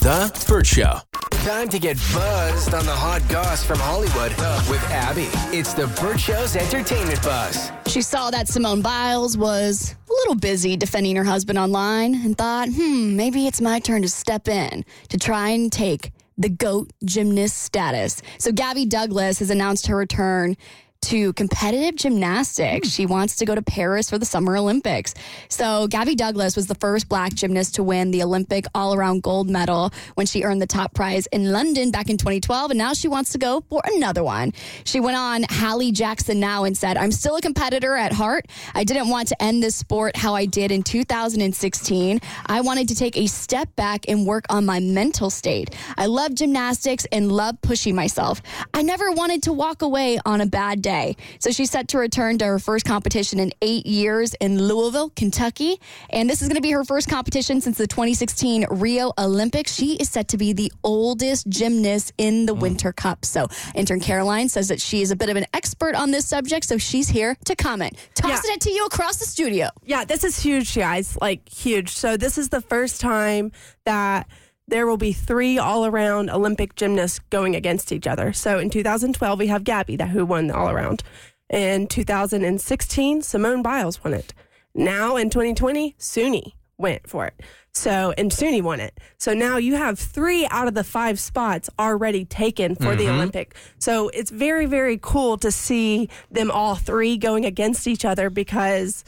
The Burt Show. Time to get buzzed on the hot goss from Hollywood with Abby. It's the Burt Show's entertainment buzz. She saw that Simone Biles was a little busy defending her husband online and thought, hmm, maybe it's my turn to step in to try and take the GOAT gymnast status. So Gabby Douglas has announced her return to competitive gymnastics. Hmm. She wants to go to Paris for the Summer Olympics. So, Gabby Douglas was the first black gymnast to win the Olympic all around gold medal when she earned the top prize in London back in 2012. And now she wants to go for another one. She went on Hallie Jackson now and said, I'm still a competitor at heart. I didn't want to end this sport how I did in 2016. I wanted to take a step back and work on my mental state. I love gymnastics and love pushing myself. I never wanted to walk away on a bad day day. So she's set to return to her first competition in eight years in Louisville, Kentucky. And this is going to be her first competition since the 2016 Rio Olympics. She is set to be the oldest gymnast in the mm. Winter Cup. So intern Caroline says that she is a bit of an expert on this subject. So she's here to comment. Tossing Yeah. it to you across the studio. Yeah, this is huge, guys. Like huge. So this is the first time that there will be three all-around Olympic gymnasts going against each other. So in 2012, we have Gabby, that who won the all-around. In 2016, Simone Biles won it. Now in 2020, Suni went for it. So and Suni won it. So now you have three out of the five spots already taken for the mm-hmm. Olympic. So it's very very cool to see them all three going against each other because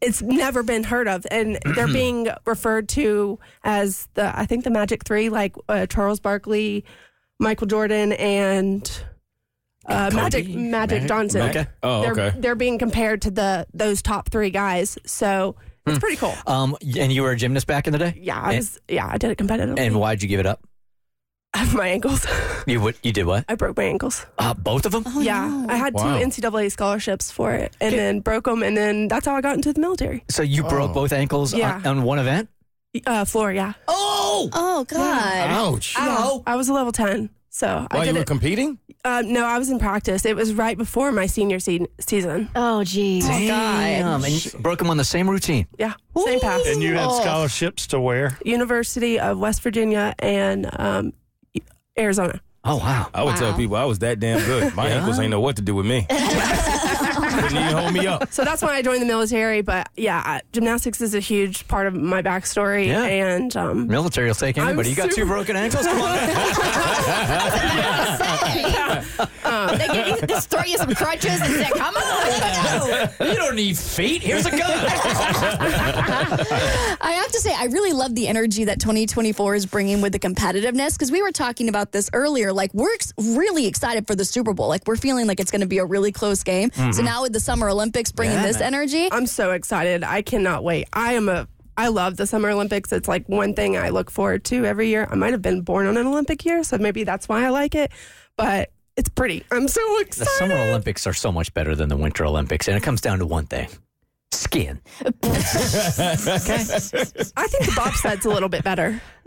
it's never been heard of and they're being referred to as the i think the magic three like uh, charles barkley michael jordan and uh, magic magic Magic? johnson Okay. Oh, they're, okay. they're being compared to the those top three guys so it's pretty cool Um, and you were a gymnast back in the day. yeah i And- was yeah i did it competitively And why'd you give it up? My ankles You what? You did what? i broke my ankles Uh, both of them? yeah i had Wow. two ncaa scholarships for it and then broke them and then that's how i got into the military So you broke both ankles Yeah. on, on one event? uh floor yeah Oh! Oh, God. Ouch. Yeah, I was a level 10. So I While you did were it. competing? uh, no, I was in practice. It was right before my senior se- season. Oh, geez. Damn. And you broke them on the same routine. Yeah, same path. And you had scholarships to where? University of West Virginia and um, Arizona. Oh, wow. I would tell people I was that damn good. My ankles ain't know what to do with me. Couldn't hold me up. So that's why I joined the military. But yeah, uh, gymnastics is a huge part of my backstory. Yeah. And um, Military will take anybody. You got two broken ankles? Come on. they can just throw you some crutches and say, come on. you don't need feet. Here's a gun. I have to say, I really love the energy that 2024 is bringing with the competitiveness because we were talking about this earlier. Like, we're ex- really excited for the Super Bowl. Like, we're feeling like it's going to be a really close game. So now with the Summer Olympics bringing Yeah, this man. energy, I'm so excited. I cannot wait. I am a. I love the Summer Olympics. It's like one thing I look forward to every year. I might have been born on an Olympic year, so maybe that's why I like it. But it's pretty. I'm so excited. the. Summer Olympics are so much better than the Winter Olympics, and it comes down to one thing skin. I think the bobsled's a little bit better.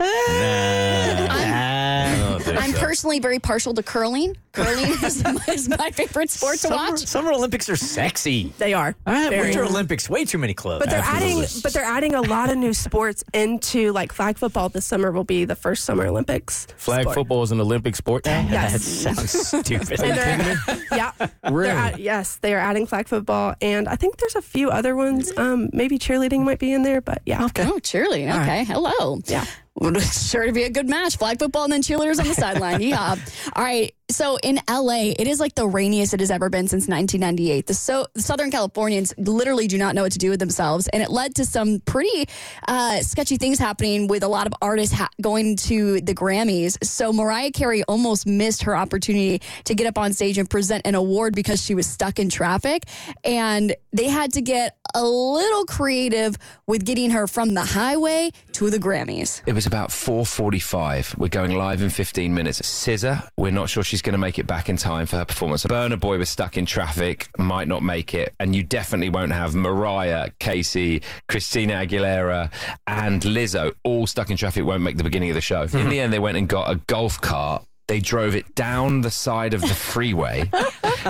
I'm personally very partial to curling. Curling is, is my favorite sport to Summer, watch. Summer Olympics are sexy. They are. All right, Very. Winter Olympics, way too many clothes. But they're adding, but they're adding a lot of new sports into like flag football. This summer will be the first Summer Olympics. Flag sport. football is an Olympic sport now? that Yes. sounds stupid. And they're, yeah, Really? They're add- yes, they are adding flag football, and I think there's a few other ones. Um, maybe cheerleading might be in there, but yeah. Okay. Oh, cheerleading. Okay. Hello. Yeah. Would sure to be a good match. Flag football and then cheerleaders on the sideline. Yeah. All right. So in LA, it is like the rainiest it has ever been since 1998. The so the Southern Californians literally do not know what to do with themselves, and it led to some pretty uh, sketchy things happening with a lot of artists ha- going to the Grammys. So Mariah Carey almost missed her opportunity to get up on stage and present an award because she was stuck in traffic, and they had to get a little creative with getting her from the highway to the Grammys. It was about 4:45. We're going live in 15 minutes. SZA, we're not sure she's going to make it back in time for her performance. Burna Boy was stuck in traffic, might not make it, and you definitely won't have Mariah, Casey, Christina Aguilera, and Lizzo all stuck in traffic. Won't make the beginning of the show. In hmm. the end, they went and got a golf cart. They drove it down the side of the freeway.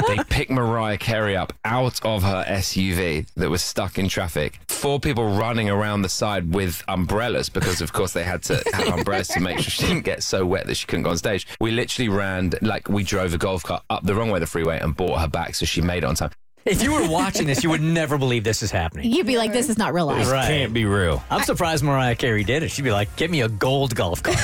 they picked Mariah Carey up out of her SUV that was stuck in traffic. Four people running around the side with umbrellas because, of course, they had to have umbrellas to make sure she didn't get so wet that she couldn't go on stage. We literally ran, like, we drove a golf cart up the wrong way of the freeway and brought her back so she made it on time. If you were watching this, you would never believe this is happening. You'd be like, this is not real life. Right. Can't be real. I'm surprised Mariah Carey did it. She'd be like, "Give me a gold golf cart,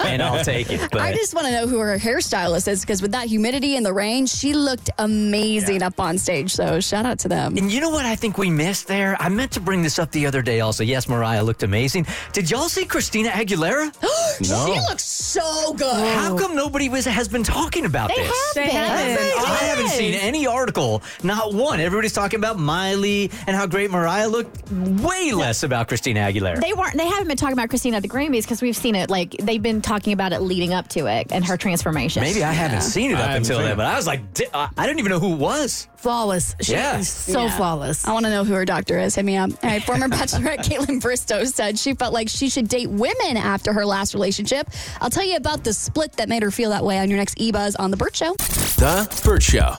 and I'll take it." But I just want to know who her hairstylist is because with that humidity and the rain, she looked amazing up on stage. So shout out to them. And you know what I think we missed there? I meant to bring this up the other day also. Yes, Mariah looked amazing. Did y'all see Christina Aguilera? No. She looks so good. How come nobody was, has been talking about They this? have They been. haven't. I haven't seen any article, not one. Everybody's talking about Miley and how great Mariah looked. Way less about Christina Aguilera. They weren't. They haven't been talking about Christina at the Grammys because we've seen it. Like they've been talking about it leading up to it and her transformation. Maybe I haven't seen it I up haven't until seen then, it. but I was like, di- I I didn't even know who it was. Flawless. She Yeah. is so Yeah. flawless. I want to know who her doctor is. Hit me up. All right, former Bachelorette Kaitlyn Bristowe said she felt like she should date women after her last relationship. I'll tell you about the split that made her feel that way on your next E Buzz on The Burt Show. The Burt Show.